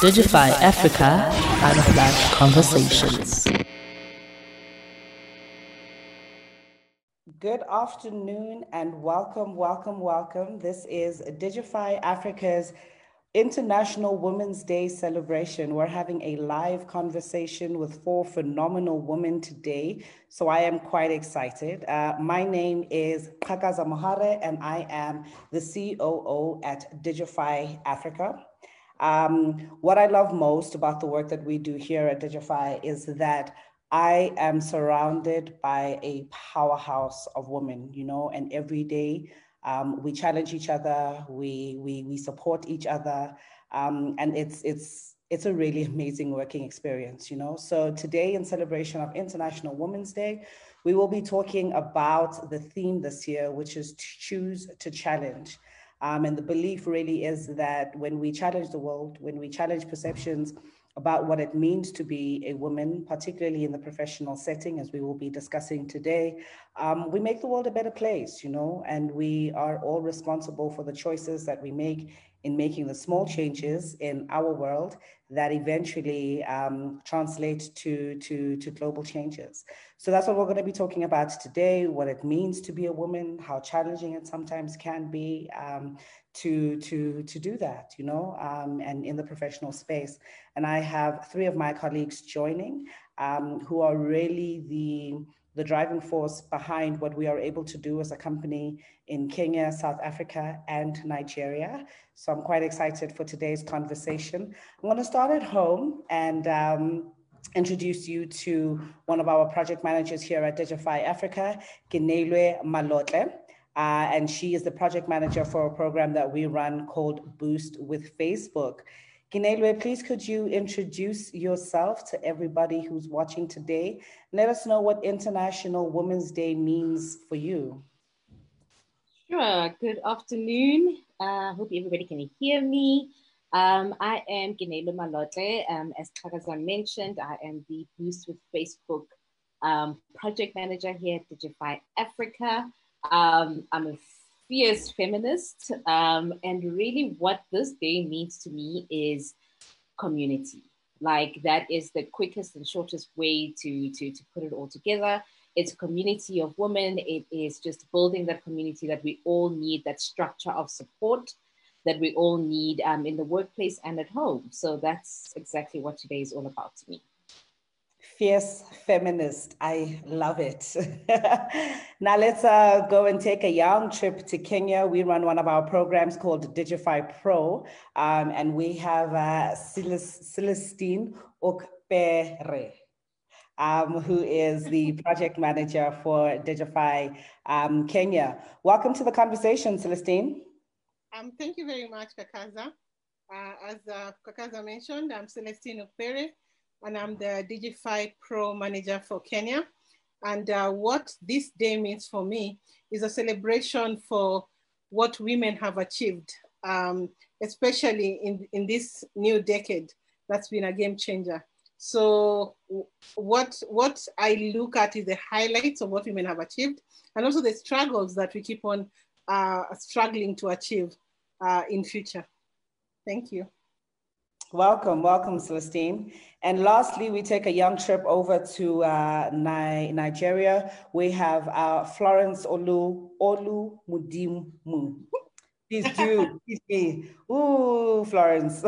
Digify Africa Unplugged Conversations. Good afternoon and welcome, welcome, welcome. This is Digify Africa's International Women's Day celebration. We're having a live conversation with four phenomenal women today. So I am quite excited. Uh, my name is Kakaza Mohare and I am the COO at Digify Africa. Um, what I love most about the work that we do here at Digify is that I am surrounded by a powerhouse of women, you know, and every day um, we challenge each other, we, we, we support each other, um, and it's, it's, it's a really amazing working experience, you know? So today in celebration of International Women's Day, we will be talking about the theme this year, which is to choose to challenge. Um, and the belief really is that when we challenge the world, when we challenge perceptions, about what it means to be a woman, particularly in the professional setting, as we will be discussing today, um, we make the world a better place, you know, and we are all responsible for the choices that we make in making the small changes in our world that eventually um, translate to, to, to global changes. So that's what we're going to be talking about today, what it means to be a woman, how challenging it sometimes can be um, to, to, to do that, you know, um, and in the professional space. And I have three of my colleagues joining um, who are really the the driving force behind what we are able to do as a company in Kenya, South Africa, and Nigeria. So I'm quite excited for today's conversation. I'm going to start at home and um, introduce you to one of our project managers here at Digify Africa, Ginelwe Malotle. Uh, and she is the project manager for a program that we run called Boost with Facebook. Ginelwe, please could you introduce yourself to everybody who's watching today? Let us know what International Women's Day means for you. Sure. Good afternoon. I uh, hope everybody can hear me. Um, I am Ginelwe Malote. Um, as Kagaza mentioned, I am the Boost with Facebook um, project manager here at Digify Africa. Um, I'm a fierce feminist. Um, and really, what this day means to me is community. Like, that is the quickest and shortest way to, to, to put it all together. It's a community of women. It is just building that community that we all need, that structure of support that we all need um, in the workplace and at home. So that's exactly what today is all about to me fierce feminist. I love it. now let's uh, go and take a young trip to Kenya. We run one of our programs called Digify Pro, um, and we have uh, Celestine Okpere. Um, who is the project manager for Digify um, Kenya. Welcome to the conversation, Celestine. Um, thank you very much, Kakaza. Uh, as uh, Kakaza mentioned, I'm Celestine Okpere and I'm the Digify Pro Manager for Kenya. And uh, what this day means for me is a celebration for what women have achieved, um, especially in, in this new decade. That's been a game changer. So what, what I look at is the highlights of what women have achieved and also the struggles that we keep on uh, struggling to achieve uh, in future. Thank you. Welcome, welcome, Celestine. And lastly, we take a young trip over to uh, Ni Nigeria. We have uh, Florence Olu Olu Mudimu. Please do, please me. Ooh, Florence.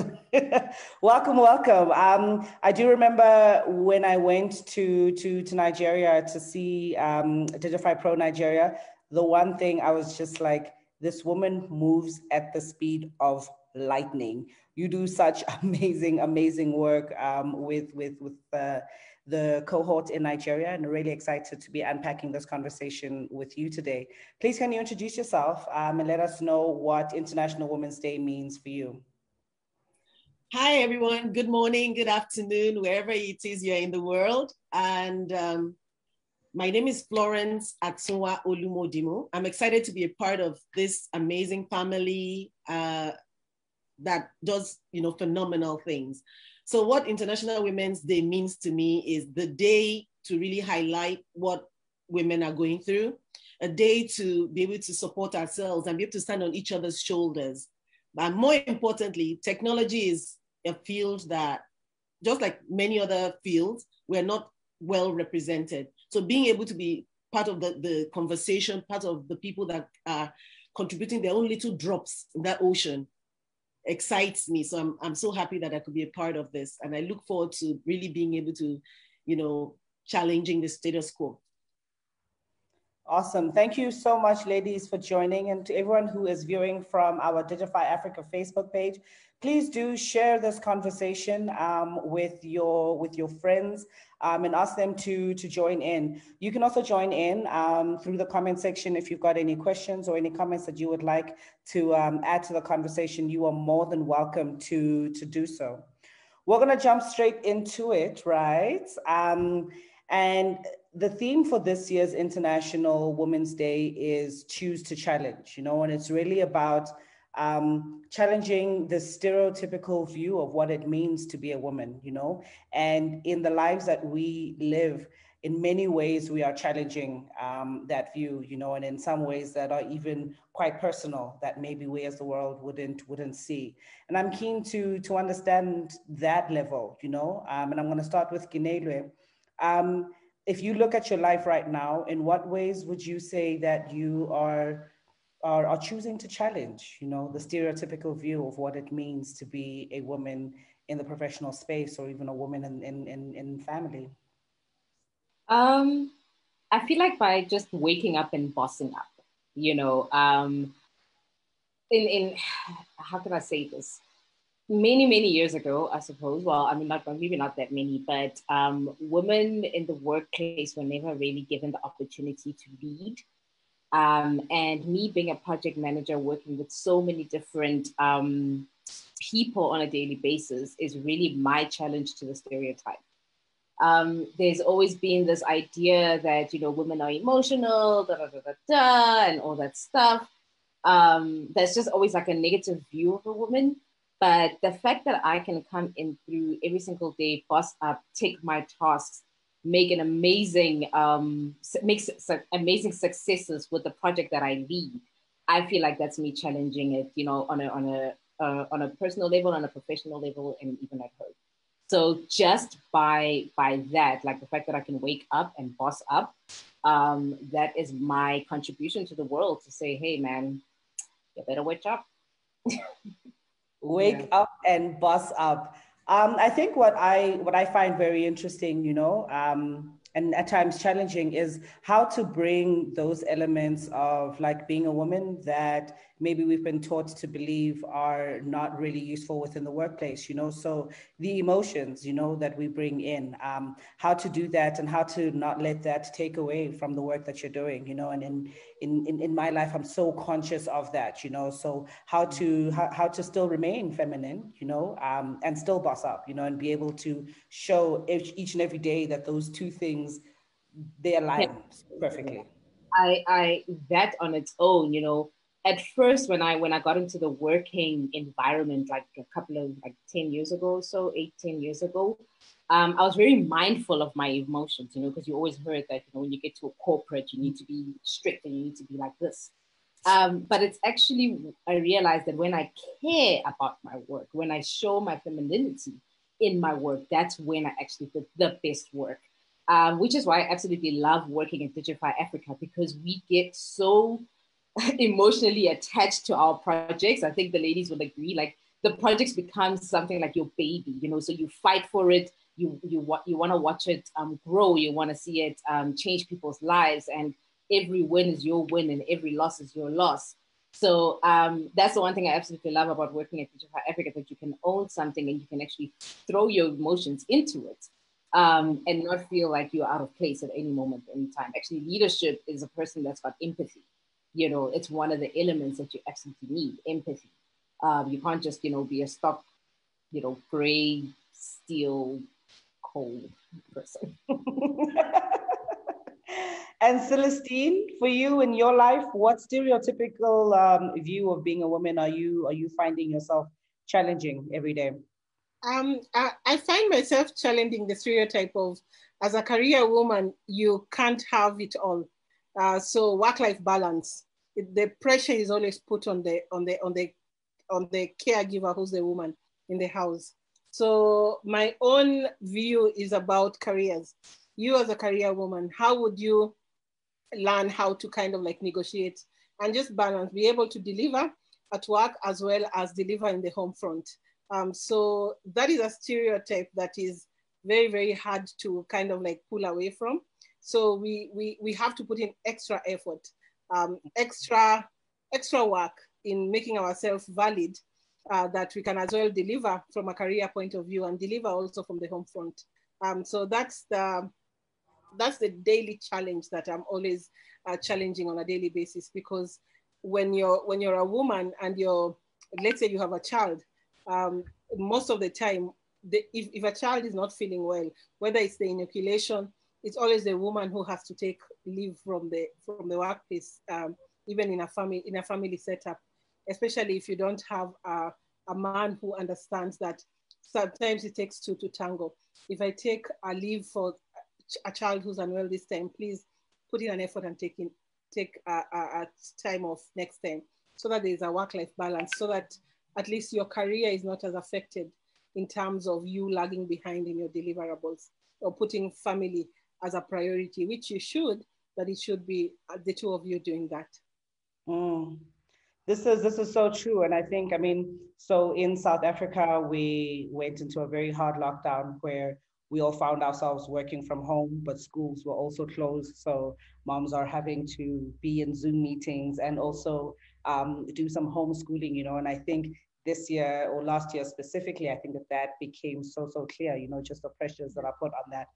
welcome, welcome. Um, I do remember when I went to, to, to Nigeria to see um, Digify Pro Nigeria, the one thing I was just like, this woman moves at the speed of lightning. You do such amazing, amazing work um, with with with the the cohort in Nigeria, and really excited to be unpacking this conversation with you today. Please, can you introduce yourself um, and let us know what International Women's Day means for you? Hi, everyone. Good morning, good afternoon, wherever it is you're in the world. And um, my name is Florence Atsunwa Olumodimo. I'm excited to be a part of this amazing family uh, that does you know phenomenal things. So what International Women's Day means to me is the day to really highlight what women are going through, a day to be able to support ourselves and be able to stand on each other's shoulders. But more importantly, technology is a field that, just like many other fields, we're not well represented. So being able to be part of the, the conversation, part of the people that are contributing their own little drops in that ocean excites me. So I'm, I'm so happy that I could be a part of this. And I look forward to really being able to, you know, challenging the status quo. Awesome. Thank you so much, ladies, for joining. And to everyone who is viewing from our Digify Africa Facebook page, please do share this conversation um, with your with your friends um, and ask them to to join in. You can also join in um, through the comment section if you've got any questions or any comments that you would like to um, add to the conversation. You are more than welcome to to do so. We're gonna jump straight into it, right? Um, and the theme for this year's International Women's Day is choose to challenge, you know, and it's really about um, challenging the stereotypical view of what it means to be a woman, you know, and in the lives that we live, in many ways we are challenging um, that view, you know, and in some ways that are even quite personal that maybe we as the world wouldn't wouldn't see. And I'm keen to to understand that level, you know, um, and I'm going to start with Ginelwe. Um, if you look at your life right now, in what ways would you say that you are, are, are choosing to challenge, you know, the stereotypical view of what it means to be a woman in the professional space or even a woman in, in, in, in family? Um, I feel like by just waking up and bossing up, you know, um, in, in, how can I say this? many many years ago i suppose well i mean not maybe not that many but um, women in the workplace were never really given the opportunity to lead um, and me being a project manager working with so many different um, people on a daily basis is really my challenge to the stereotype. Um, there's always been this idea that you know women are emotional da, da, da, da, da, and all that stuff. Um, there's just always like a negative view of a woman. But the fact that I can come in through every single day, boss up, take my tasks, make an amazing, um, make su- amazing successes with the project that I lead, I feel like that's me challenging it, you know, on a on a uh, on a personal level, on a professional level, and even at home. So just by by that, like the fact that I can wake up and boss up, um, that is my contribution to the world to say, hey man, you better wake up. wake yeah. up and boss up. Um, I think what I what I find very interesting, you know, um, and at times challenging is how to bring those elements of like being a woman that maybe we've been taught to believe are not really useful within the workplace you know? So the emotions you know that we bring in um, how to do that and how to not let that take away from the work that you're doing you know? And in in in, in my life i'm so conscious of that you know? So how to how, how to still remain feminine you know? Um, and still boss up you know? And be able to show each, each and every day that those two things they align yeah. perfectly. I, I that on its own, you know, at first when I when I got into the working environment like a couple of like 10 years ago or so, eight, 10 years ago, um, I was very mindful of my emotions, you know, because you always heard that, you know, when you get to a corporate, you need to be strict and you need to be like this. Um, but it's actually, I realized that when I care about my work, when I show my femininity in my work, that's when I actually did the best work. Um, which is why I absolutely love working at Digify Africa because we get so emotionally attached to our projects. I think the ladies would agree. Like the projects become something like your baby, you know. So you fight for it. You you want you want to watch it um, grow. You want to see it um, change people's lives. And every win is your win, and every loss is your loss. So um, that's the one thing I absolutely love about working at Digify Africa that you can own something and you can actually throw your emotions into it. Um, and not feel like you're out of place at any moment, in time. Actually, leadership is a person that's got empathy you know, it's one of the elements that you absolutely need empathy. Um, you can't just, you know, be a stock, you know, gray, steel, cold person. and Celestine, for you in your life, what stereotypical um, view of being a woman are you are you finding yourself challenging every day? Um, I, I find myself challenging the stereotype of as a career woman, you can't have it all. Uh, so work-life balance, it, the pressure is always put on the on the on the on the caregiver who's the woman in the house. So my own view is about careers. You as a career woman, how would you learn how to kind of like negotiate and just balance, be able to deliver at work as well as deliver in the home front? Um, so that is a stereotype that is very, very hard to kind of like pull away from. So we, we, we have to put in extra effort, um, extra, extra work in making ourselves valid uh, that we can as well deliver from a career point of view and deliver also from the home front. Um, so that's the, that's the daily challenge that I'm always uh, challenging on a daily basis because when you're, when you're a woman and you're, let's say you have a child, um, most of the time, the, if, if a child is not feeling well, whether it's the inoculation, it's always the woman who has to take leave from the from the workplace, um, even in a family in a family setup, especially if you don't have a, a man who understands that sometimes it takes two to tango. If I take a leave for a child who's unwell this time, please put in an effort and take in, take a, a, a time off next time, so that there is a work-life balance, so that at least your career is not as affected in terms of you lagging behind in your deliverables or putting family as a priority, which you should, but it should be uh, the two of you doing that. Mm. This is this is so true, and I think I mean so in South Africa we went into a very hard lockdown where we all found ourselves working from home, but schools were also closed. So moms are having to be in Zoom meetings and also um, do some homeschooling, you know. And I think this year or last year specifically, I think that that became so, so clear, you know, just the pressures that are put on that.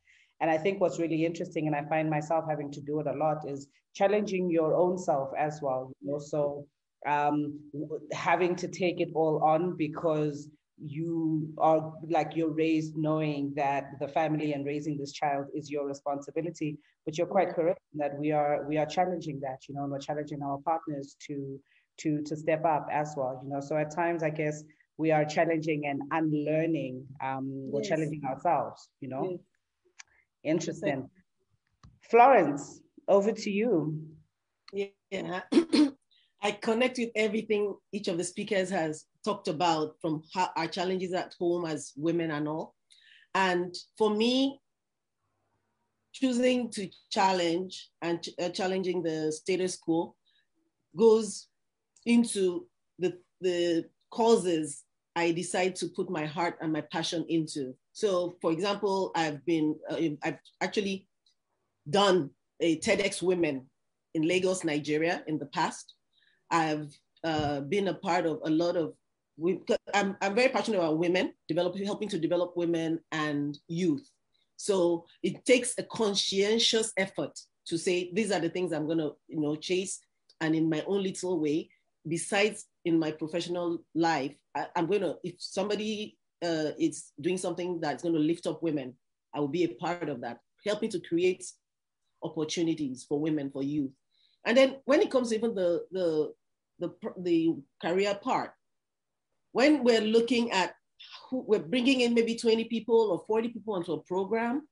And I think what's really interesting, and I find myself having to do it a lot, is challenging your own self as well. You know? So um, having to take it all on because you are like you're raised knowing that the family and raising this child is your responsibility but you're quite correct that we are we are challenging that you know and we're challenging our partners to to to step up as well you know so at times i guess we are challenging and unlearning um we're yes. challenging ourselves you know yes. Interesting florence over to you yeah I connect with everything each of the speakers has talked about from how our challenges at home as women and all. And for me, choosing to challenge and ch uh, challenging the status quo goes into the, the causes I decide to put my heart and my passion into. So, for example, I've been, uh, I've actually done a TEDx Women in Lagos, Nigeria in the past. I've uh, been a part of a lot of, we, I'm, I'm very passionate about women, developing, helping to develop women and youth. So it takes a conscientious effort to say, these are the things I'm gonna you know, chase. And in my own little way, besides in my professional life, I, am gonna, if somebody uh, doing something that's gonna lift up women, I will be a part of that, helping to create opportunities for women, for youth. And then when it comes to even the, the, the, the career part, when we're looking at who, we're bringing in maybe 20 people or 40 people into a program,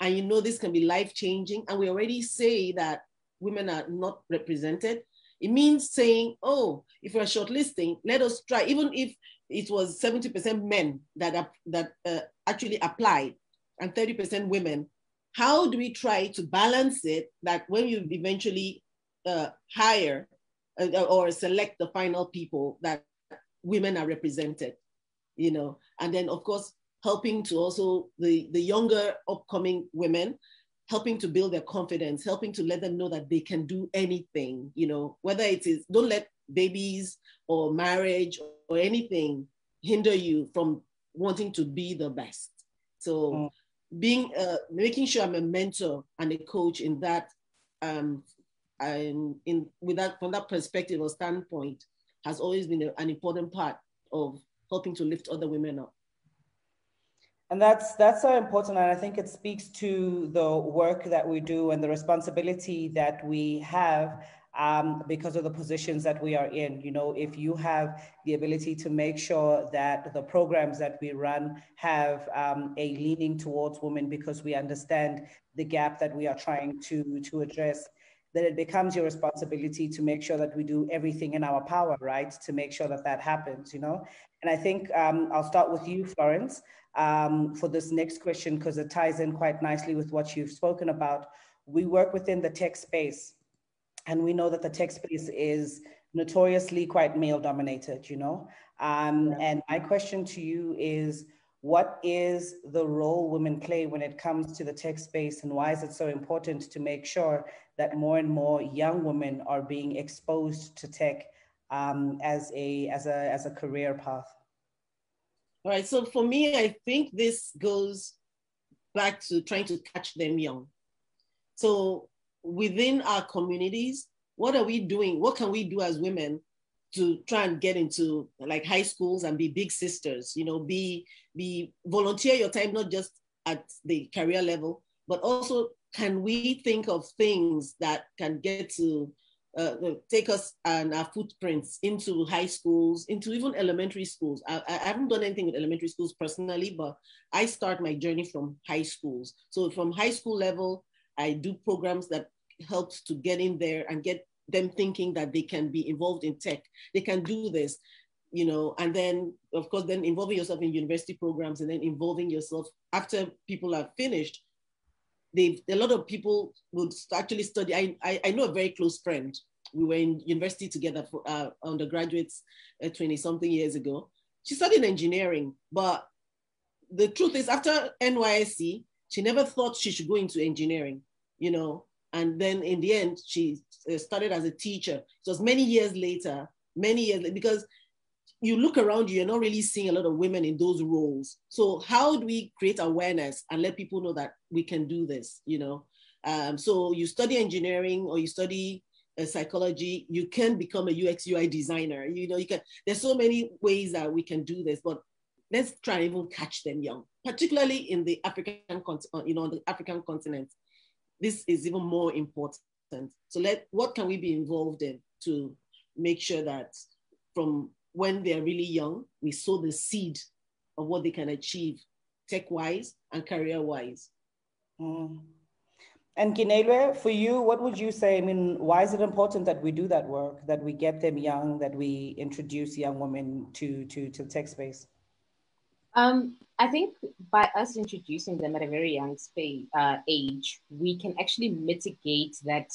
and you know this can be life changing, and we already say that women are not represented, it means saying, oh, if we're shortlisting, let us try, even if it was 70% men that, that uh, actually applied and 30% women, how do we try to balance it that when you eventually uh, hire uh, or select the final people that women are represented, you know, and then of course helping to also the, the younger upcoming women, helping to build their confidence, helping to let them know that they can do anything, you know, whether it is, don't let babies or marriage or anything hinder you from wanting to be the best. So mm. being, uh, making sure I'm a mentor and a coach in that um, and in with that from that perspective or standpoint has always been a, an important part of helping to lift other women up and that's that's so important and i think it speaks to the work that we do and the responsibility that we have um, because of the positions that we are in. You know, if you have the ability to make sure that the programs that we run have um, a leaning towards women because we understand the gap that we are trying to, to address, then it becomes your responsibility to make sure that we do everything in our power, right, to make sure that that happens, you know? And I think um, I'll start with you, Florence, um, for this next question, because it ties in quite nicely with what you've spoken about. We work within the tech space, and we know that the tech space is notoriously quite male dominated, you know? Um, yeah. And my question to you is, what is the role women play when it comes to the tech space and why is it so important to make sure that more and more young women are being exposed to tech um, as a as a as a career path all right so for me i think this goes back to trying to catch them young so within our communities what are we doing what can we do as women to try and get into like high schools and be big sisters you know be be volunteer your time not just at the career level but also can we think of things that can get to uh, take us and our footprints into high schools, into even elementary schools. I, I, haven't done anything with elementary schools personally, but I start my journey from high schools. So from high school level, I do programs that helps to get in there and get them thinking that they can be involved in tech. They can do this, you know, and then of course, then involving yourself in university programs and then involving yourself after people are finished. They, a lot of people would actually study. I, I, I know a very close friend. We were in university together for uh, undergraduates uh, 20 something years ago. She studied engineering, but the truth is after NYSC, she never thought she should go into engineering, you know, and then in the end, she uh, started as a teacher. It was many years later, many years because you look around you, you're not really seeing a lot of women in those roles. So how do we create awareness and let people know that we can do this? You know, um, so you study engineering or you study uh, psychology, you can become a UX UI designer. You know, you can. There's so many ways that we can do this, but let's try and even catch them young, particularly in the African, uh, you know, the African continent this is even more important. So let what can we be involved in to make sure that from when they're really young, we sow the seed of what they can achieve tech-wise and career-wise. Mm. And Ginelwe, for you, what would you say? I mean, why is it important that we do that work, that we get them young, that we introduce young women to to to tech space? Um, I think by us introducing them at a very young space, uh, age, we can actually mitigate that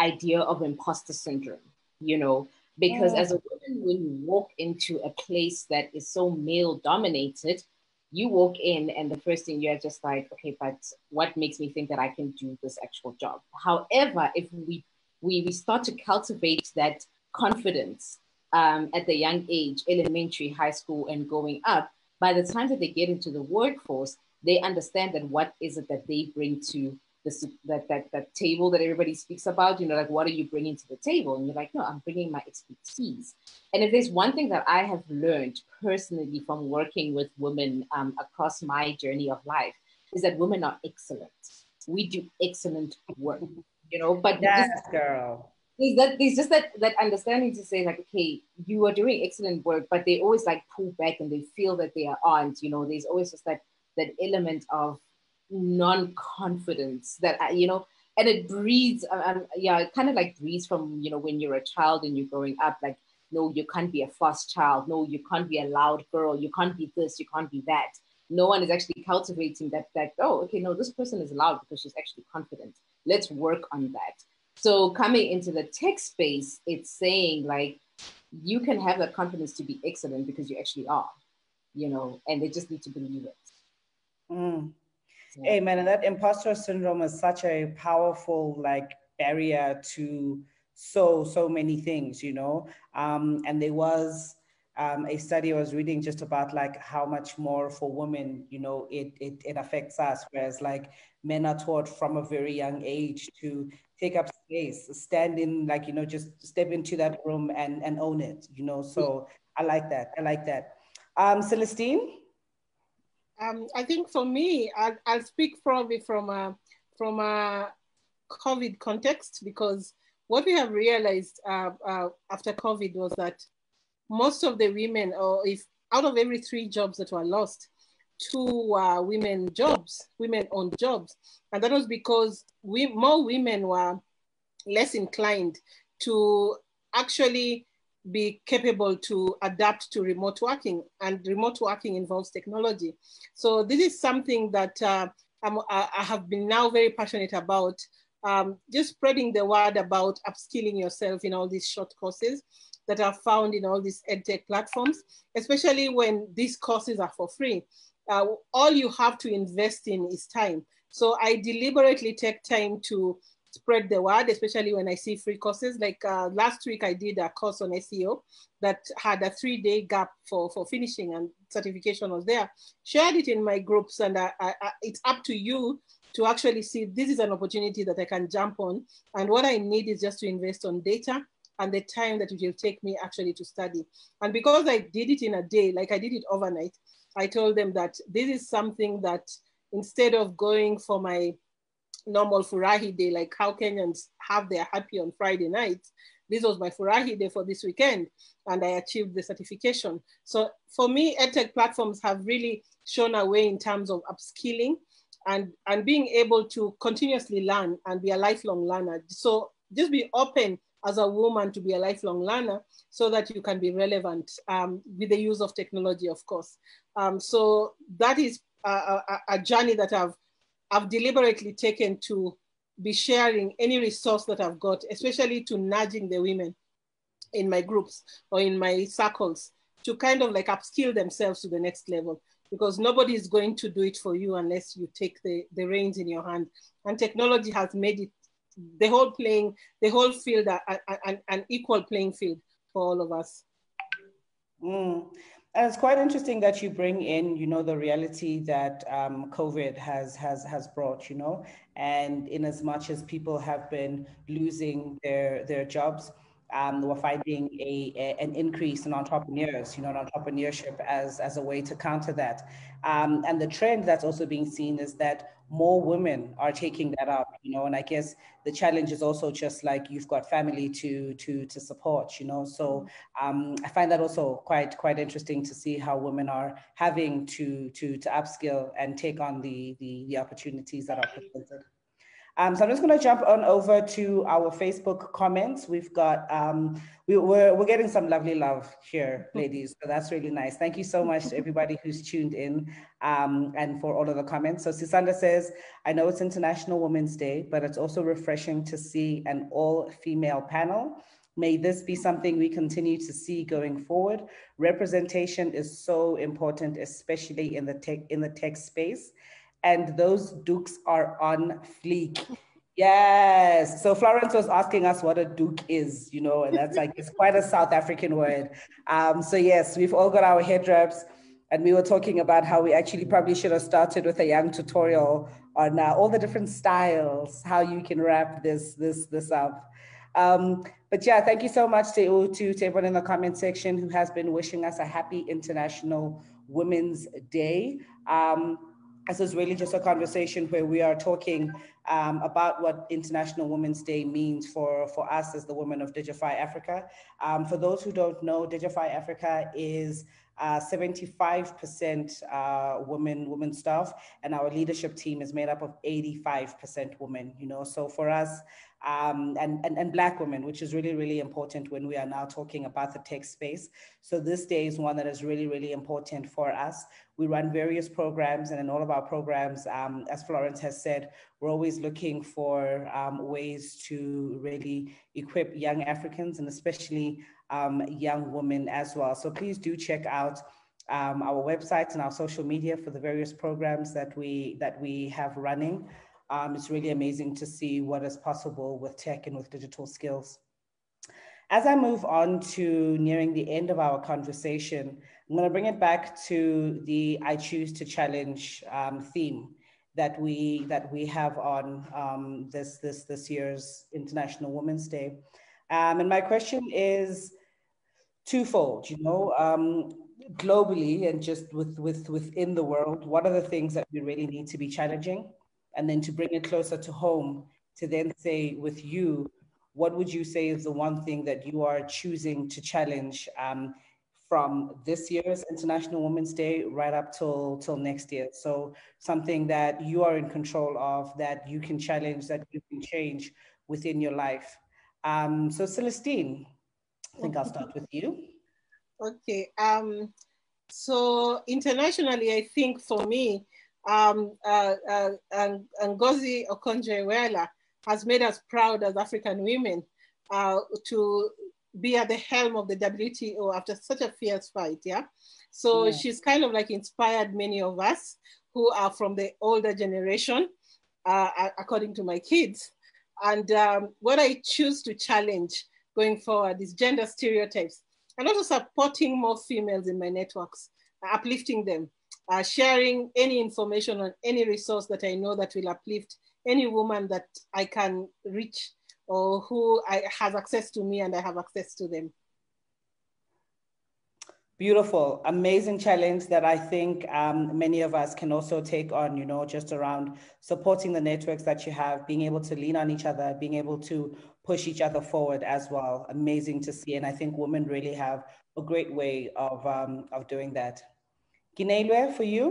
idea of imposter syndrome, you know, because as a woman, when you walk into a place that is so male dominated, you walk in and the first thing you're just like, okay, but what makes me think that I can do this actual job? However, if we we, we start to cultivate that confidence um, at the young age, elementary, high school, and going up, by the time that they get into the workforce, they understand that what is it that they bring to the, that, that, that table that everybody speaks about, you know, like what are you bringing to the table? And you're like, no, I'm bringing my expertise. And if there's one thing that I have learned personally from working with women um, across my journey of life, is that women are excellent. We do excellent work, you know, but yes, girl there's that there's just that that understanding to say like okay you are doing excellent work but they always like pull back and they feel that they are aren't you know? There's always just that that element of non-confidence that you know? And it breeds um, um yeah it kind of like breeds from you know when you're a child and you're growing up like no you can't be a fast child. No you can't be a loud girl. You can't be this. You can't be that. No one is actually cultivating that that oh okay no this person is loud because she's actually confident. Let's work on that so coming into the tech space, it's saying like you can have that confidence to be excellent because you actually are, you know, and they just need to believe it. Mm. Yeah. Amen. And that imposter syndrome is such a powerful like barrier to so so many things, you know. Um, and there was um, a study I was reading just about like how much more for women, you know, it, it it affects us, whereas like men are taught from a very young age to take up space, stand in, like, you know, just step into that room and, and own it, you know. So I like that. I like that. Um, Celestine? Um, I think for me, I'll, I'll speak probably from a, from a COVID context because what we have realized uh, uh, after COVID was that most of the women, or if out of every three jobs that were lost, two uh, women jobs, women owned jobs. And that was because we more women were less inclined to actually be capable to adapt to remote working and remote working involves technology. So this is something that uh, i have been now very passionate about, um, just spreading the word about upskilling yourself in all these short courses that are found in all these edtech platforms, especially when these courses are for free. Uh, all you have to invest in is time. So I deliberately take time to spread the word, especially when I see free courses. Like uh, last week, I did a course on SEO that had a three day gap for, for finishing and certification was there. Shared it in my groups, and I, I, it's up to you to actually see this is an opportunity that I can jump on. And what I need is just to invest on data and the time that it will take me actually to study. And because I did it in a day, like I did it overnight, I told them that this is something that instead of going for my normal Furahi day, like how Kenyans have their happy on Friday night, This was my Furahi day for this weekend, and I achieved the certification. So for me, EdTech platforms have really shown a way in terms of upskilling and, and being able to continuously learn and be a lifelong learner. So just be open as a woman to be a lifelong learner so that you can be relevant um, with the use of technology, of course. Um, so that is a, a, a journey that I've I've deliberately taken to be sharing any resource that I've got, especially to nudging the women in my groups or in my circles to kind of like upskill themselves to the next level because nobody is going to do it for you unless you take the, the reins in your hand. And technology has made it the whole playing, the whole field, an, an equal playing field for all of us. Mm. And it's quite interesting that you bring in, you know, the reality that um, COVID has has has brought, you know, and in as much as people have been losing their their jobs, um, we're finding a, a, an increase in entrepreneurs, you know, entrepreneurship as as a way to counter that. Um, and the trend that's also being seen is that more women are taking that up, you know, and I guess the challenge is also just like you've got family to to to support, you know. So um, I find that also quite quite interesting to see how women are having to to to upskill and take on the the, the opportunities that are presented. Um, so I'm just going to jump on over to our Facebook comments. We've got, um, we, are we're, we're getting some lovely love here, ladies. So that's really nice. Thank you so much to everybody who's tuned in um, and for all of the comments. So Sisanda says, I know it's International Women's Day, but it's also refreshing to see an all female panel. May this be something we continue to see going forward. Representation is so important, especially in the tech in the tech space and those doeks are on fleek. Yes. So Florence was asking us what a doek is, you know, and that's like, it's quite a South African word. Um, so, yes, we've all got our head wraps, and we were talking about how we actually probably should have started with a young tutorial on uh, all the different styles, how you can wrap this, this, this up. Um, but yeah, thank you so much to, to, everyone in the comment section who has been wishing us a happy International Women's Day. Um, this is really just a conversation where we are talking um, about what International Women's Day means for, for us as the women of Digify Africa. Um, for those who don't know, Digify Africa is 75% uh, uh, women women staff and our leadership team is made up of 85% women you know so for us um, and, and, and Black women, which is really, really important when we are now talking about the tech space. So this day is one that is really, really important for us. We run various programs, and in all of our programs, um, as Florence has said, we're always looking for um, ways to really equip young Africans and especially um, young women as well. So please do check out um, our websites and our social media for the various programs that we that we have running. Um, it's really amazing to see what is possible with tech and with digital skills. As I move on to nearing the end of our conversation, I'm going to bring it back to the I choose to challenge um, theme that we that we have on um, this this this year's International Women's Day. Um, and my question is twofold. You know, um, globally and just with with within the world, what are the things that we really need to be challenging? and then to bring it closer to home to then say with you what would you say is the one thing that you are choosing to challenge um, from this year's International Women's Day right up till till next year? So something that you are in control of, that you can challenge, that you can change within your life. Um, so Celestine, I think I'll start with you. Okay. Um, so internationally, I think for me, um, uh, uh, Ngozi Okonjo-Iweala has made us proud as African women uh, to be at the helm of the WTO after such a fierce fight. Yeah. So yeah. she's kind of like inspired many of us who are from the older generation, uh, according to my kids. And um, what I choose to challenge going forward is gender stereotypes and also supporting more females in my networks, uplifting them, uh, sharing any information on any resource that I know that will uplift any woman that I can reach or who I, has access to me and I have access to them. Beautiful, amazing challenge that I think um, many of us can also take on, you know, just around supporting the networks that you have, being able to lean on each other, being able to push each other forward as well. Amazing to see. And I think women really have a great way of, um, of doing that. Gineilwe, for you?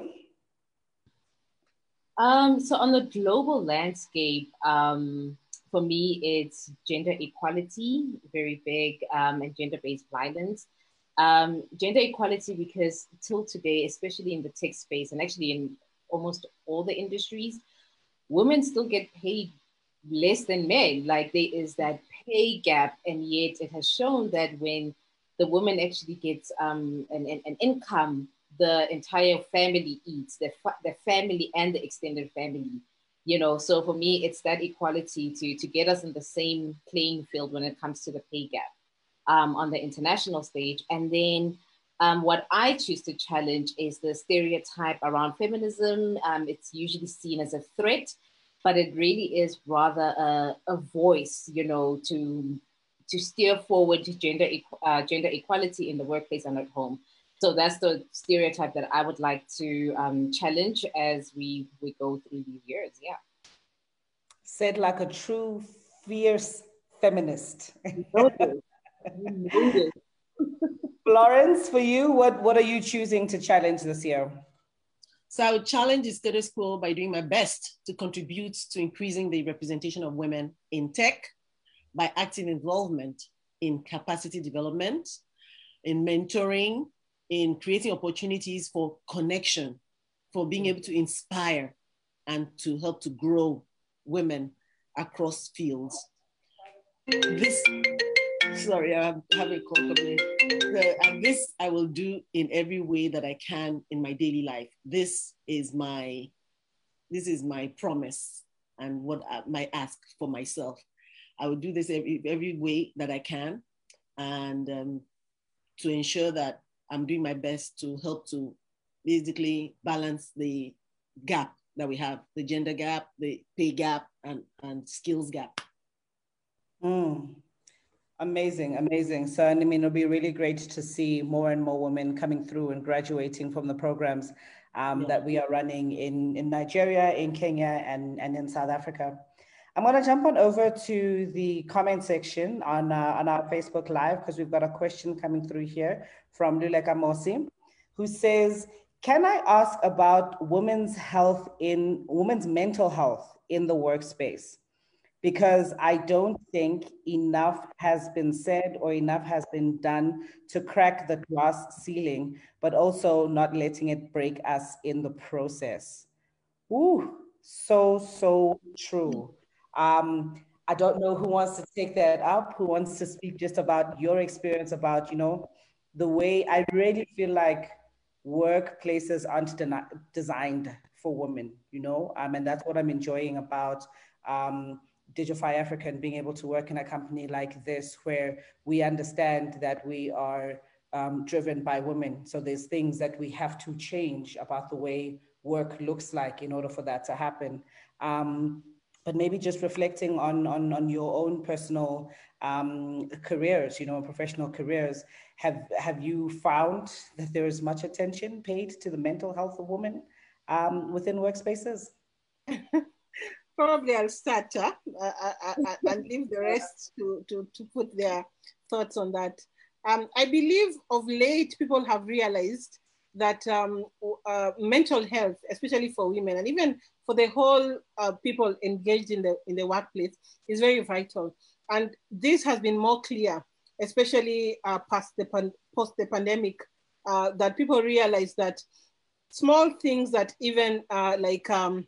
Um, so on the global landscape, um, for me, it's gender equality, very big, um, and gender-based violence. Um, gender equality because till today, especially in the tech space and actually in almost all the industries, women still get paid less than men. Like there is that pay gap, and yet it has shown that when the woman actually gets um, an, an, an income the entire family eats, the, fa- the family and the extended family. You know, so for me, it's that equality to, to get us in the same playing field when it comes to the pay gap um, on the international stage. And then um, what I choose to challenge is the stereotype around feminism. Um, it's usually seen as a threat, but it really is rather a, a voice, you know, to to steer forward gender uh, gender equality in the workplace and at home. So that's the stereotype that I would like to um, challenge as we we go through these years. Yeah. Said like a true fierce feminist. Florence, for you, what, what are you choosing to challenge this year? So I would challenge the status quo by doing my best to contribute to increasing the representation of women in tech by active involvement in capacity development, in mentoring, in creating opportunities for connection, for being able to inspire and to help to grow women across fields. This, sorry, I'm having a call coming and this I will do in every way that I can in my daily life. This is my, this is my promise and what I, my ask for myself. I will do this every, every way that I can and um, to ensure that I'm doing my best to help to basically balance the gap that we have, the gender gap, the pay gap, and, and skills gap. Mm. Amazing, amazing. So, I mean, it'll be really great to see more and more women coming through and graduating from the programs um, yeah. that we are running in, in Nigeria, in Kenya, and, and in South Africa. I'm going to jump on over to the comment section on, uh, on our Facebook Live because we've got a question coming through here from Luleka Mosi, who says, can I ask about women's health in women's mental health in the workspace? Because I don't think enough has been said or enough has been done to crack the glass ceiling, but also not letting it break us in the process. Ooh, so, so true. Um, I don't know who wants to take that up, who wants to speak just about your experience about, you know, the way I really feel like workplaces aren't de- designed for women, you know, um, and that's what I'm enjoying about um, Digify Africa and being able to work in a company like this where we understand that we are um, driven by women. So there's things that we have to change about the way work looks like in order for that to happen. Um, but maybe just reflecting on, on, on your own personal um, careers, you know, professional careers, have, have you found that there is much attention paid to the mental health of women um, within workspaces? Probably I'll start uh, uh, uh, and leave the rest to, to, to put their thoughts on that. Um, I believe of late people have realized that um, uh, mental health, especially for women and even for the whole uh, people engaged in the in the workplace, is very vital. And this has been more clear, especially uh, past the post the pandemic, uh, that people realize that small things that even like um,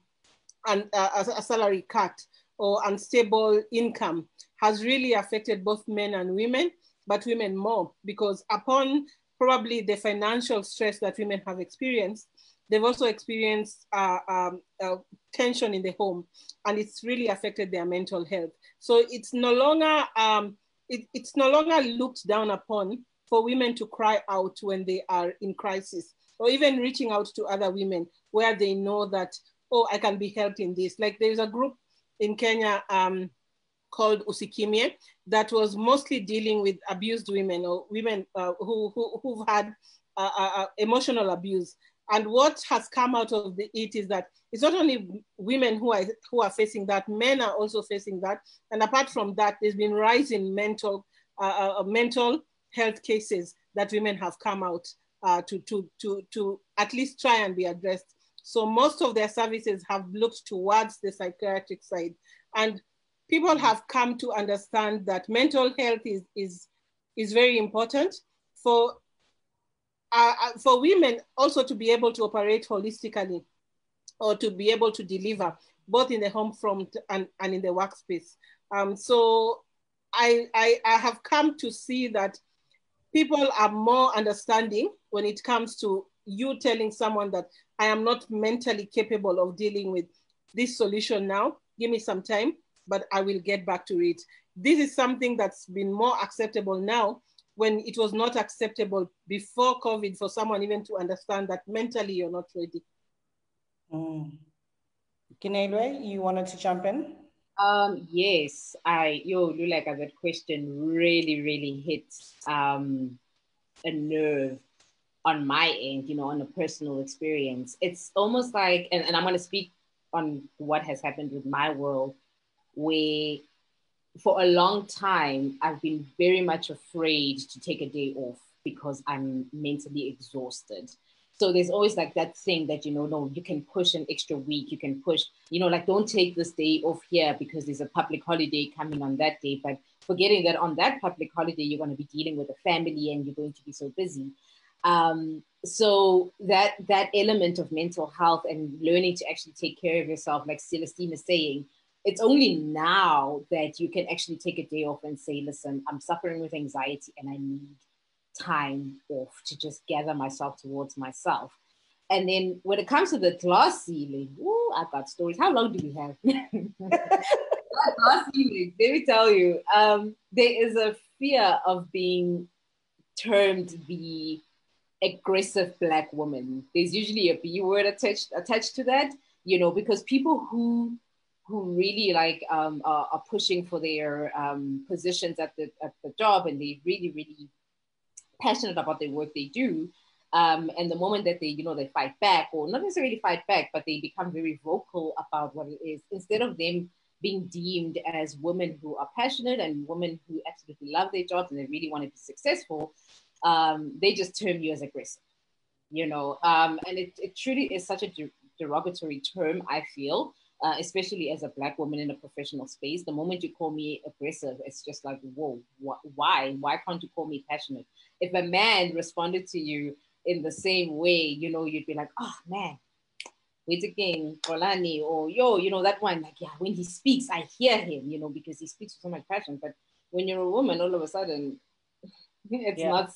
an, uh, a salary cut or unstable income has really affected both men and women, but women more because upon probably the financial stress that women have experienced, they've also experienced uh, um, uh, tension in the home and it's really affected their mental health. So it's no longer, um, it, it's no longer looked down upon for women to cry out when they are in crisis or even reaching out to other women where they know that, oh, I can be helped in this. Like there's a group in Kenya um, called Usikimye that was mostly dealing with abused women or women uh, who, who, who've had uh, uh, uh, emotional abuse. And what has come out of the, it is that it's not only women who are, who are facing that, men are also facing that. And apart from that, there's been rising mental, uh, uh, mental health cases that women have come out to, to, to, to at least try and be addressed. So most of their services have looked towards the psychiatric side. And people have come to understand that mental health is, is, is very important for, uh, uh, for women also to be able to operate holistically or to be able to deliver both in the home front and, and in the workspace. Um, so I, I, I have come to see that people are more understanding when it comes to you telling someone that I am not mentally capable of dealing with this solution now. Give me some time but I will get back to it. This is something that's been more acceptable now when it was not acceptable before COVID for someone even to understand that mentally you're not ready. Mm. you wanted to jump in? Um, yes, I, yo, like that question really, really hit um, a nerve on my end, you know, on a personal experience. It's almost like, and, and I'm going to speak on what has happened with my world where for a long time I've been very much afraid to take a day off because I'm mentally exhausted. So there's always like that thing that, you know, no, you can push an extra week, you can push, you know, like don't take this day off here because there's a public holiday coming on that day. But forgetting that on that public holiday, you're going to be dealing with a family and you're going to be so busy. Um, so that that element of mental health and learning to actually take care of yourself, like Celestine is saying, it's only now that you can actually take a day off and say, listen, I'm suffering with anxiety and I need time off to just gather myself towards myself. And then when it comes to the glass ceiling, ooh, I've got stories. How long do we have? glass ceiling, let me tell you, um, there is a fear of being termed the aggressive black woman. There's usually a B word attached attached to that, you know, because people who who really like um, are, are, pushing for their um, positions at the at the job and they really really passionate about the work they do um, and the moment that they you know they fight back or not necessarily fight back but they become very vocal about what it is instead of them being deemed as women who are passionate and women who absolutely love their jobs and they really want to be successful um, they just term you as aggressive you know um, and it, it truly is such a derogatory term i feel uh, especially as a black woman in a professional space. The moment you call me aggressive, it's just like, whoa, wh- why? Why can't you call me passionate? If a man responded to you in the same way, you know, you'd be like, oh man, again, Kolani, or yo, you know, that one, like, yeah, when he speaks, I hear him, you know, because he speaks with so much passion. But when you're a woman, all of a sudden, it's yeah. not,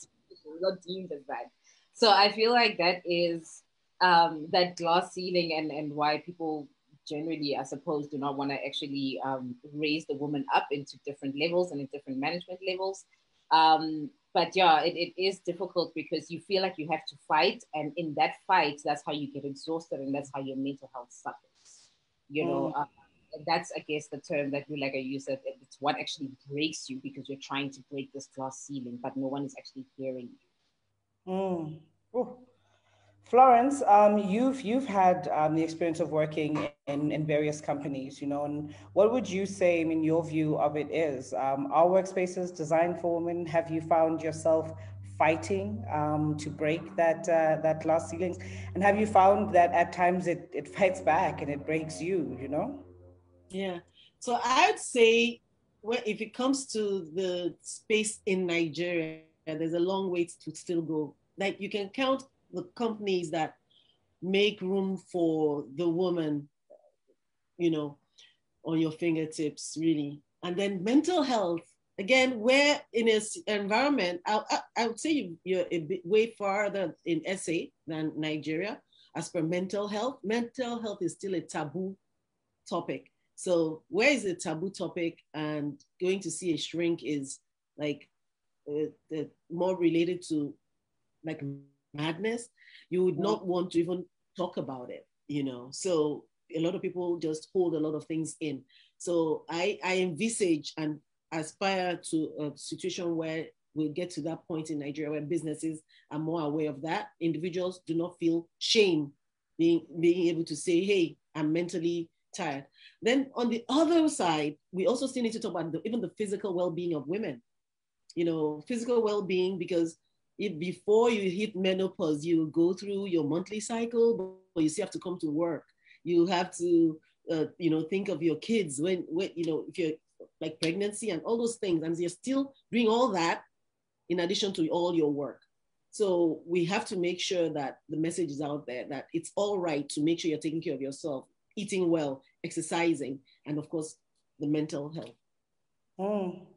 not deemed as that. So I feel like that is um, that glass ceiling and, and why people generally, I suppose, do not want to actually um, raise the woman up into different levels and in different management levels. Um, but yeah, it, it is difficult because you feel like you have to fight, and in that fight, that's how you get exhausted, and that's how your mental health suffers. You know, mm. uh, that's I guess the term that you like I use that it's what actually breaks you because you're trying to break this glass ceiling, but no one is actually hearing you. Mm. Florence, um, you've you've had um, the experience of working in, in various companies, you know, and what would you say, in your view of it is? Um, are workspaces designed for women? Have you found yourself fighting um, to break that uh, that glass ceilings? And have you found that at times it it fights back and it breaks you? You know? Yeah. So I'd say, well, if it comes to the space in Nigeria, there's a long way to still go. Like you can count the companies that make room for the woman, you know, on your fingertips, really. And then mental health, again, we're in an environment, I, I, I would say you're a bit way farther in SA than Nigeria as per mental health. Mental health is still a taboo topic. So where is the taboo topic and going to see a shrink is like uh, more related to like madness. You would not want to even talk about it, you know. So a lot of people just hold a lot of things in. So I, I envisage and aspire to a situation where we'll get to that point in Nigeria where businesses are more aware of that. Individuals do not feel shame being being able to say, hey, I'm mentally tired. Then on the other side, we also still need to talk about the, even the physical well-being of women. You know, physical well-being because if before you hit menopause, you go through your monthly cycle, but you still have to come to work. You have to, uh, you know, think of your kids when, when, you know, if you're like pregnancy and all those things, and you're still doing all that in addition to all your work. So we have to make sure that the message is out there that it's all right to make sure you're taking care of yourself, eating well, exercising, and of course, the mental health. Mm.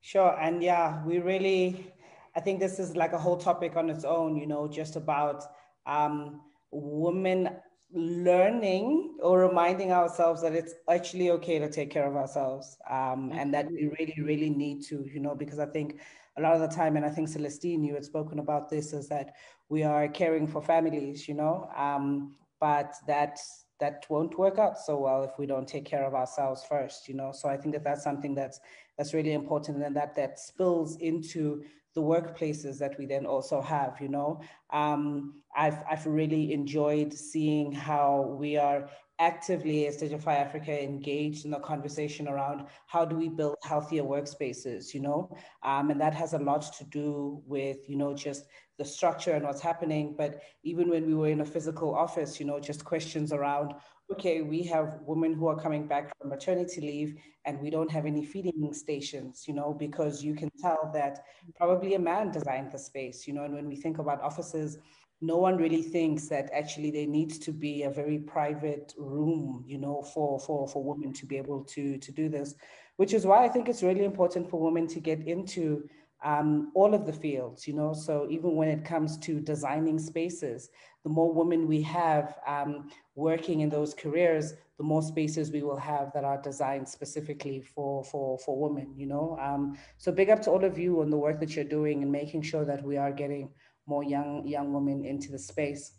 Sure. And yeah, we really I think this is like a whole topic on its own, you know, just about um, women learning or reminding ourselves that it's actually okay to take care of ourselves um, and that we really, really need to, you know, because I think a lot of the time, and I think Celestine, you had spoken about this, is that we are caring for families, you know, um, but that that won't work out so well if we don't take care of ourselves first, you know. So I think that that's something that's that's really important, and that that spills into the workplaces that we then also have, you know. Um, I've, I've really enjoyed seeing how we are actively as Digify Africa engaged in the conversation around how do we build healthier workspaces, you know, um, and that has a lot to do with, you know, just the structure and what's happening. But even when we were in a physical office, you know, just questions around okay, we have women who are coming back from maternity leave and we don't have any feeding stations, you know, because you can tell that probably a man designed the space, you know, and when we think about offices, no one really thinks that actually there needs to be a very private room, you know, for for for women to be able to to do this, which is why I think it's really important for women to get into um, all of the fields, you know. So even when it comes to designing spaces, the more women we have um, working in those careers, the more spaces we will have that are designed specifically for for for women, you know. Um, so big up to all of you on the work that you're doing and making sure that we are getting more young young women into the space.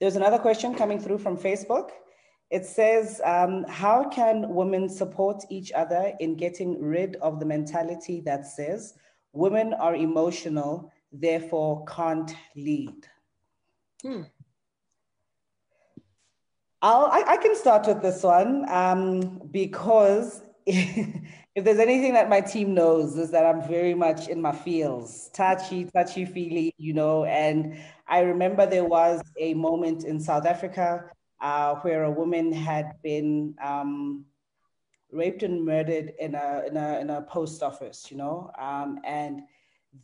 There's another question coming through from Facebook. It says, um, how can women support each other in getting rid of the mentality that says women are emotional, therefore can't lead? Hmm. I'll, I, I, can start with this one um, because if there's anything that my team knows is that I'm very much in my feels, touchy, touchy feely, you know. And I remember there was a moment in South Africa uh, where a woman had been um, raped and murdered in a, in a, in a post office, you know. Um, and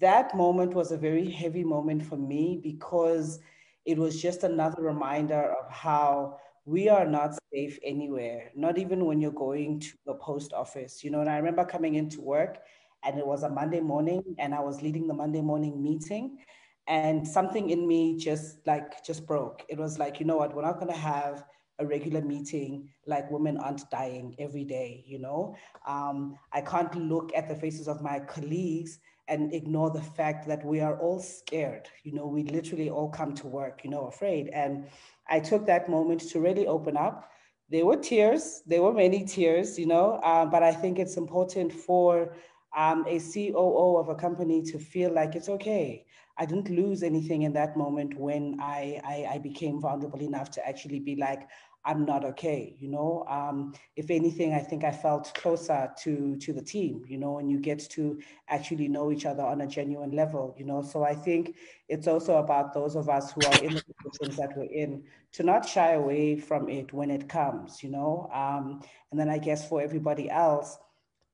that moment was a very heavy moment for me because it was just another reminder of how we are not safe anywhere, not even when you're going to the post office. You know, and I remember coming into work and it was a Monday morning and I was leading the Monday morning meeting and something in me just like just broke. It was like, you know what, we're not gonna have a regular meeting like women aren't dying every day, you know? Um, I can't look at the faces of my colleagues and ignore the fact that we are all scared. You know, we literally all come to work, you know, afraid. And I took that moment to really open up. There were tears, there were many tears, you know, uh, but I think it's important for um, a COO of a company to feel like it's okay. I didn't lose anything in that moment when I, I, I became vulnerable enough to actually be like, I'm not okay, you know. Um, if anything, I think I felt closer to to the team, you know, and you get to actually know each other on a genuine level, you know. So I think it's also about those of us who are in the positions that we're in to not shy away from it when it comes, you know. Um, and then I guess for everybody else,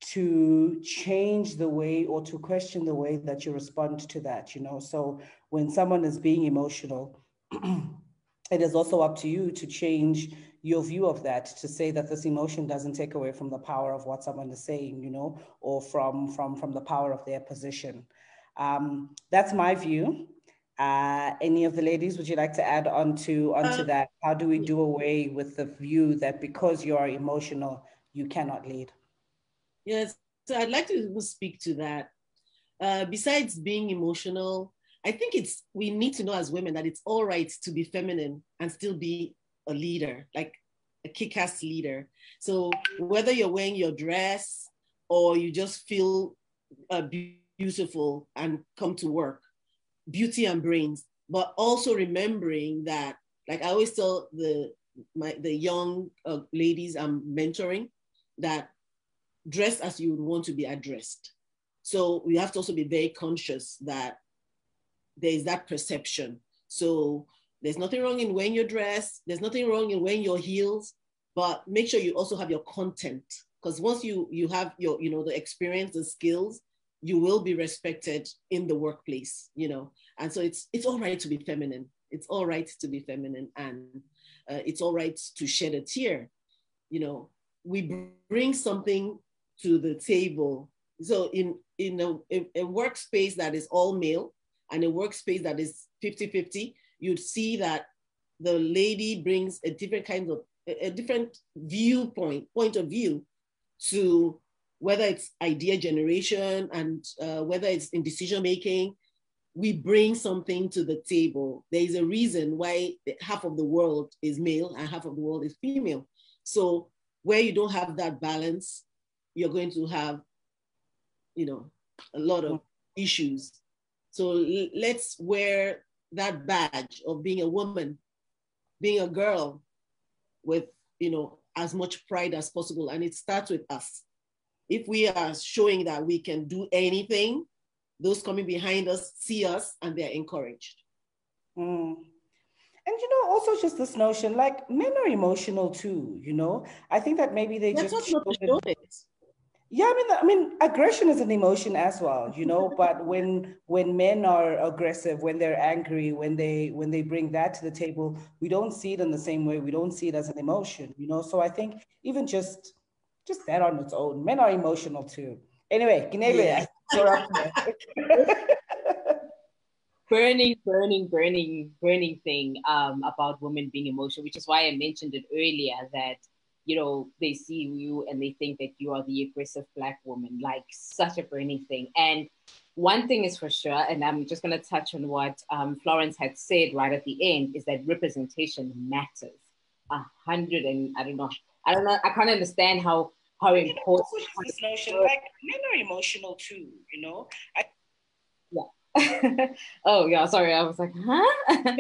to change the way or to question the way that you respond to that, you know. So when someone is being emotional. it is also up to you to change your view of that to say that this emotion doesn't take away from the power of what someone is saying you know or from from from the power of their position. Um, that's my view. Uh, any of the ladies would you like to add on to onto uh, that? How do we do away with the view that because you are emotional you cannot lead? Yes so i'd like to speak to that. Uh, besides being emotional I think it's we need to know as women that it's all right to be feminine and still be a leader, like a kick-ass leader. So whether you're wearing your dress or you just feel uh, beautiful and come to work, beauty and brains, but also remembering that, like I always tell the my the young uh, ladies I'm mentoring, that dress as you would want to be addressed. So we have to also be very conscious that there is that perception. So there's nothing wrong in wearing your dress. There's nothing wrong in wearing your heels, but make sure you also have your content. Because once you you have your you know the experience, the skills, you will be respected in the workplace. You know, and so it's it's all right to be feminine. It's all right to be feminine, and uh, it's all right to shed a tear. You know, we bring something to the table. So in in a, a workspace that is all male, and a workspace that is 50-50, you'd see that the lady brings a different kind of, a different viewpoint, point of view to whether it's idea generation and uh, whether it's in decision making, we bring something to the table. There is a reason why half of the world is male and half of the world is female. So where you don't have that balance, you're going to have, you know, a lot of issues so let's wear that badge of being a woman, being a girl with, you know, as much pride as possible. And it starts with us. If we are showing that we can do anything, those coming behind us see us and they're encouraged. Mm. And you know, also just this notion, like men are emotional too, you know. I think that maybe they That's just show it. Yeah, I mean, I mean, aggression is an emotion as well, you know. but when when men are aggressive, when they're angry, when they when they bring that to the table, we don't see it in the same way. We don't see it as an emotion, you know. So I think even just just that on its own, men are emotional too. Anyway, Ginele, burning, burning, burning, burning thing um, about women being emotional, which is why I mentioned it earlier that you know, they see you and they think that you are the aggressive black woman, like such a burning thing. And one thing is for sure, and I'm just going to touch on what um, Florence had said right at the end, is that representation matters. A hundred and I don't know, I don't know, I can't understand how how important this notion. Like men are emotional too, you know. I- yeah. oh yeah, sorry, I was like, huh?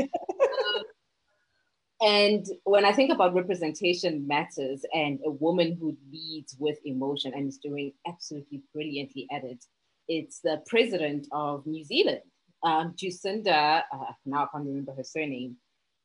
and when I think about representation matters and a woman who leads with emotion and is doing absolutely brilliantly at it, it's the president of New Zealand, um, Jacinda, uh, now I can't remember her surname,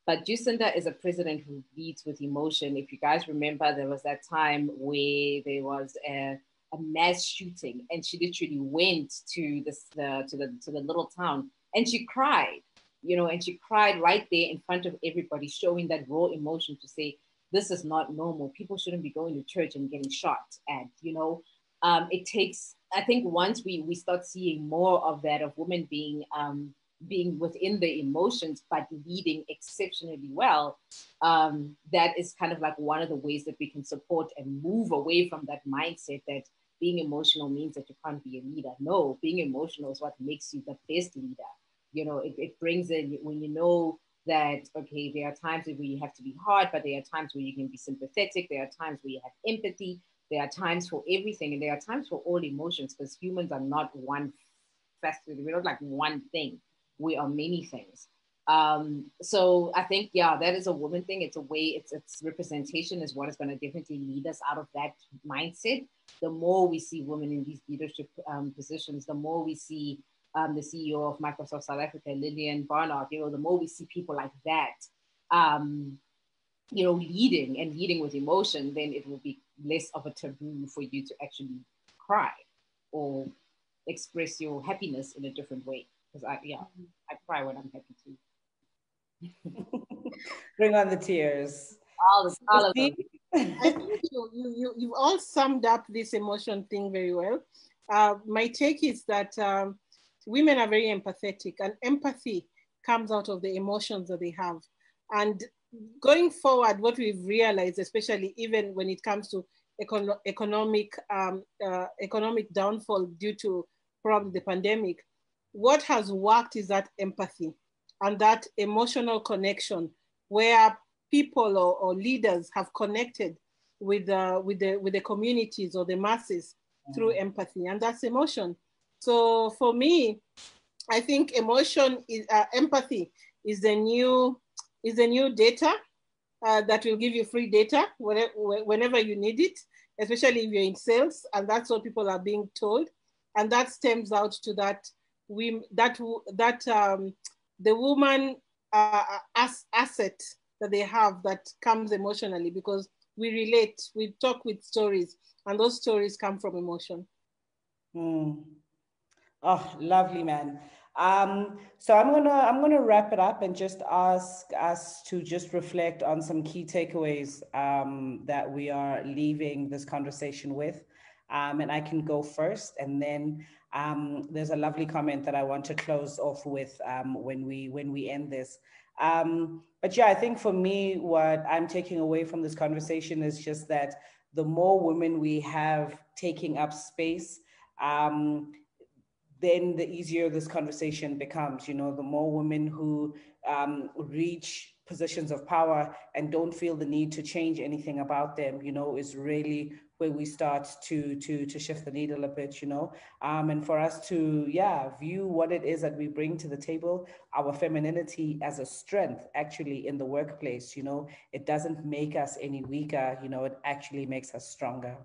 but Jacinda is a president who leads with emotion. If you guys remember, there was that time where there was a, a mass shooting and she literally went to the, to, the, to the little town and she cried you know, and she cried right there in front of everybody, showing that raw emotion to say, this is not normal. People shouldn't be going to church and getting shot at, you know. Um, it takes, I think once we, we start seeing more of that, of women being, um, being within the emotions, but leading exceptionally well, um, that is kind of like one of the ways that we can support and move away from that mindset that being emotional means that you can't be a leader. No, being emotional is what makes you the best leader you know, it, it brings in when you know that, okay, there are times where you have to be hard, but there are times where you can be sympathetic. There are times where you have empathy. There are times for everything, and there are times for all emotions because humans are not one facet. We're not like one thing. we are many things. Um, so I think, yeah, that is a woman thing. It's a way, it's, it's representation is what is going to definitely lead us out of that mindset. The more we see women in these leadership um, positions, the more we see um, the CEO of Microsoft South Africa, Lillian Barnard, you know, the more we see people like that, um, you know, leading and leading with emotion, then it will be less of a taboo for you to actually cry or express your happiness in a different way. Because I, yeah, I cry when I'm happy too. Bring on the tears. All, the, all of them. I think you, you, you, you all summed up this emotion thing very well. Uh, my take is that um, women are very empathetic, and empathy comes out of the emotions that they have. And going forward, what we've realized, especially even when it comes to econ- economic um, uh, economic downfall due to probably the pandemic, what has worked is that empathy and that emotional connection where people or, or leaders have connected with, uh, with, the, with the communities or the masses mm. through empathy, and that's emotion. So for me, I think emotion is uh, empathy is the new is the new data uh, that will give you free data whenever, whenever you need it, especially if you're in sales, and that's what people are being told, and that stems out to that we that that um, the woman uh, as asset that they have that comes emotionally because we relate, we talk with stories, and those stories come from emotion. Mm. Oh, lovely, man. Um, so I'm gonna I'm gonna wrap it up and just ask us to just reflect on some key takeaways um, that we are leaving this conversation with. Um, and I can go first, and then um, there's a lovely comment that I want to close off with um, when we when we end this. Um, but yeah, I think for me, what I'm taking away from this conversation is just that the more women we have taking up space, then the easier this conversation becomes. You know, the more women who um, reach positions of power and don't feel the need to change anything about them, you know, is really where we start to to to shift the needle a bit you know um, and for us to yeah view what it is that we bring to the table our femininity as a strength actually in the workplace you know it doesn't make us any weaker you know it actually makes us stronger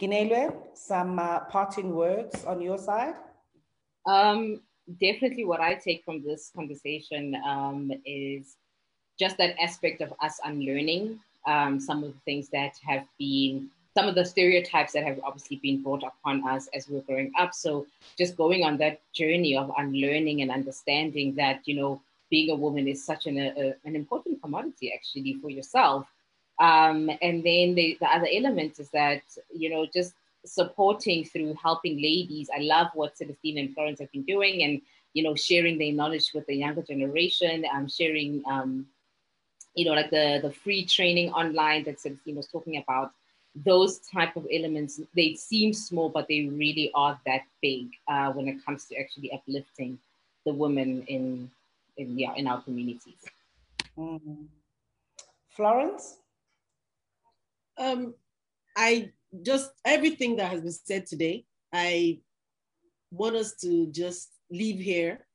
Ginelwe, some uh, parting words on your side um, definitely what i take from this conversation um, is just that aspect of us unlearning um, some of the things that have been some of the stereotypes that have obviously been brought upon us as we are growing up. So just going on that journey of unlearning and understanding that, you know, being a woman is such an, a, an important commodity actually for yourself. Um, and then the, the other element is that, you know, just supporting through helping ladies. I love what Celestine and Florence have been doing and, you know, sharing their knowledge with the younger generation, um, sharing um, you know, like the, the free training online that Celestine was talking about, those type of elements, they seem small, but they really are that big uh, when it comes to actually uplifting the women in, in, yeah, in our communities. Mm-hmm. Florence? Um, I just, everything that has been said today, I want us to just leave here,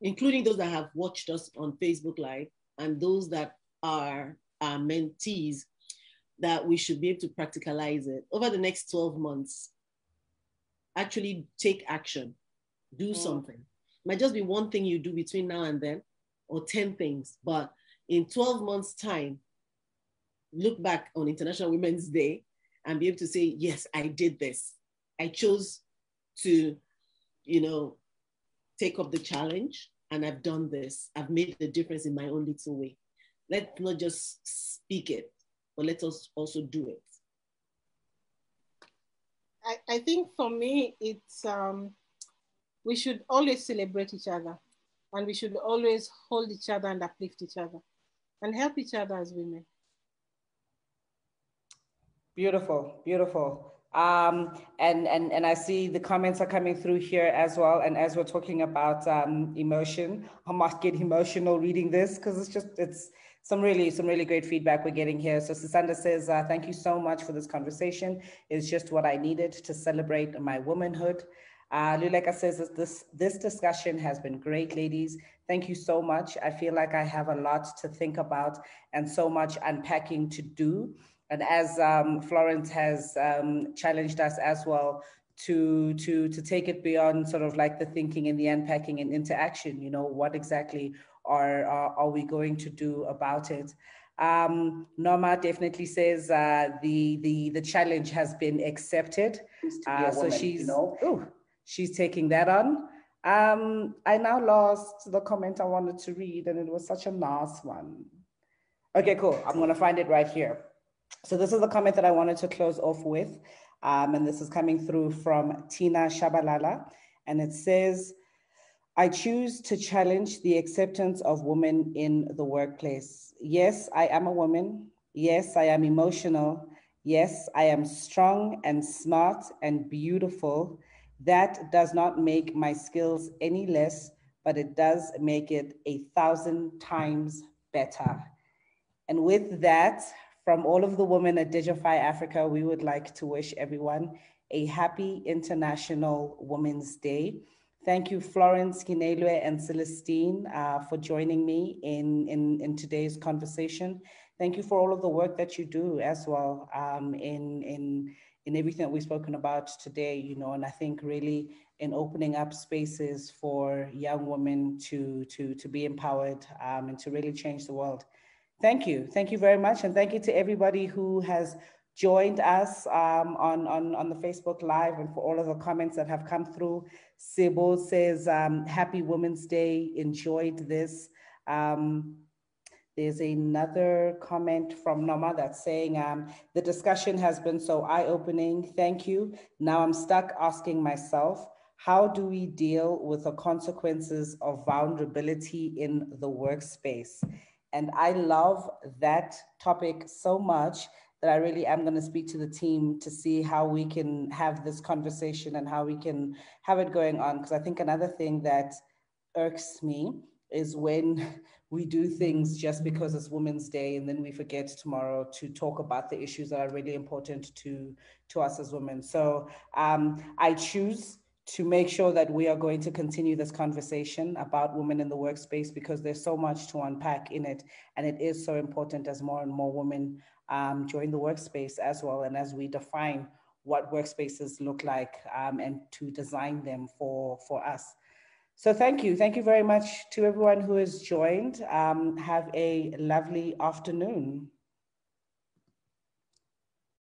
including those that have watched us on Facebook Live and those that are our mentees that we should be able to practicalize it over the next 12 months. Actually, take action, do mm. something. It might just be one thing you do between now and then, or 10 things, but in 12 months' time, look back on International Women's Day and be able to say, yes, I did this. I chose to, you know, take up the challenge and I've done this. I've made the difference in my own little way let's not just speak it, but let us also do it. I, I think for me, it's um, we should always celebrate each other and we should always hold each other and uplift each other and help each other as women. Beautiful, beautiful. Um, and, and, and I see the comments are coming through here as well. And as we're talking about um, emotion, I might get emotional reading this because it's just, it's, some really some really great feedback we're getting here. So Sasanda says, uh, thank you so much for this conversation. It's just what I needed to celebrate my womanhood. Uh, Luleka says that this, this discussion has been great, ladies. Thank you so much. I feel like I have a lot to think about and so much unpacking to do. And as um, Florence has um, challenged us as well to, to, to take it beyond sort of like the thinking and the unpacking and interaction, you know, what exactly are, are, are we going to do about it? Um, Norma definitely says uh, the, the, the challenge has been accepted. Uh, so woman, she's, you know? ooh, she's taking that on. Um, I now lost the comment I wanted to read, and it was such a nice one. Okay, cool. I'm going to find it right here. So, this is the comment that I wanted to close off with. Um, and this is coming through from Tina Shabalala. And it says, I choose to challenge the acceptance of women in the workplace. Yes, I am a woman. Yes, I am emotional. Yes, I am strong and smart and beautiful. That does not make my skills any less, but it does make it a thousand times better. And with that, from all of the women at Digify Africa, we would like to wish everyone a happy International Women's Day. Thank you, Florence Kinelwe and Celestine, uh, for joining me in, in, in today's conversation. Thank you for all of the work that you do as well um, in, in, in everything that we've spoken about today, you know, and I think really in opening up spaces for young women to, to, to be empowered um, and to really change the world. Thank you. Thank you very much. And thank you to everybody who has joined us um, on, on, on the Facebook Live and for all of the comments that have come through. Sibo says, um, Happy Women's Day, enjoyed this. Um, there's another comment from Noma that's saying, um, the discussion has been so eye-opening, thank you. Now I'm stuck asking myself, how do we deal with the consequences of vulnerability in the workspace? And I love that topic so much that I really am going to speak to the team to see how we can have this conversation and how we can have it going on. Because I think another thing that irks me is when we do things just because it's Women's Day and then we forget tomorrow to talk about the issues that are really important to, to us as women. So um, I choose to make sure that we are going to continue this conversation about women in the workspace because there's so much to unpack in it. And it is so important as more and more women um, join the workspace as well. And as we define what workspaces look like um, and to design them for, for us. So thank you. Thank you very much to everyone who has joined. Um, have a lovely afternoon.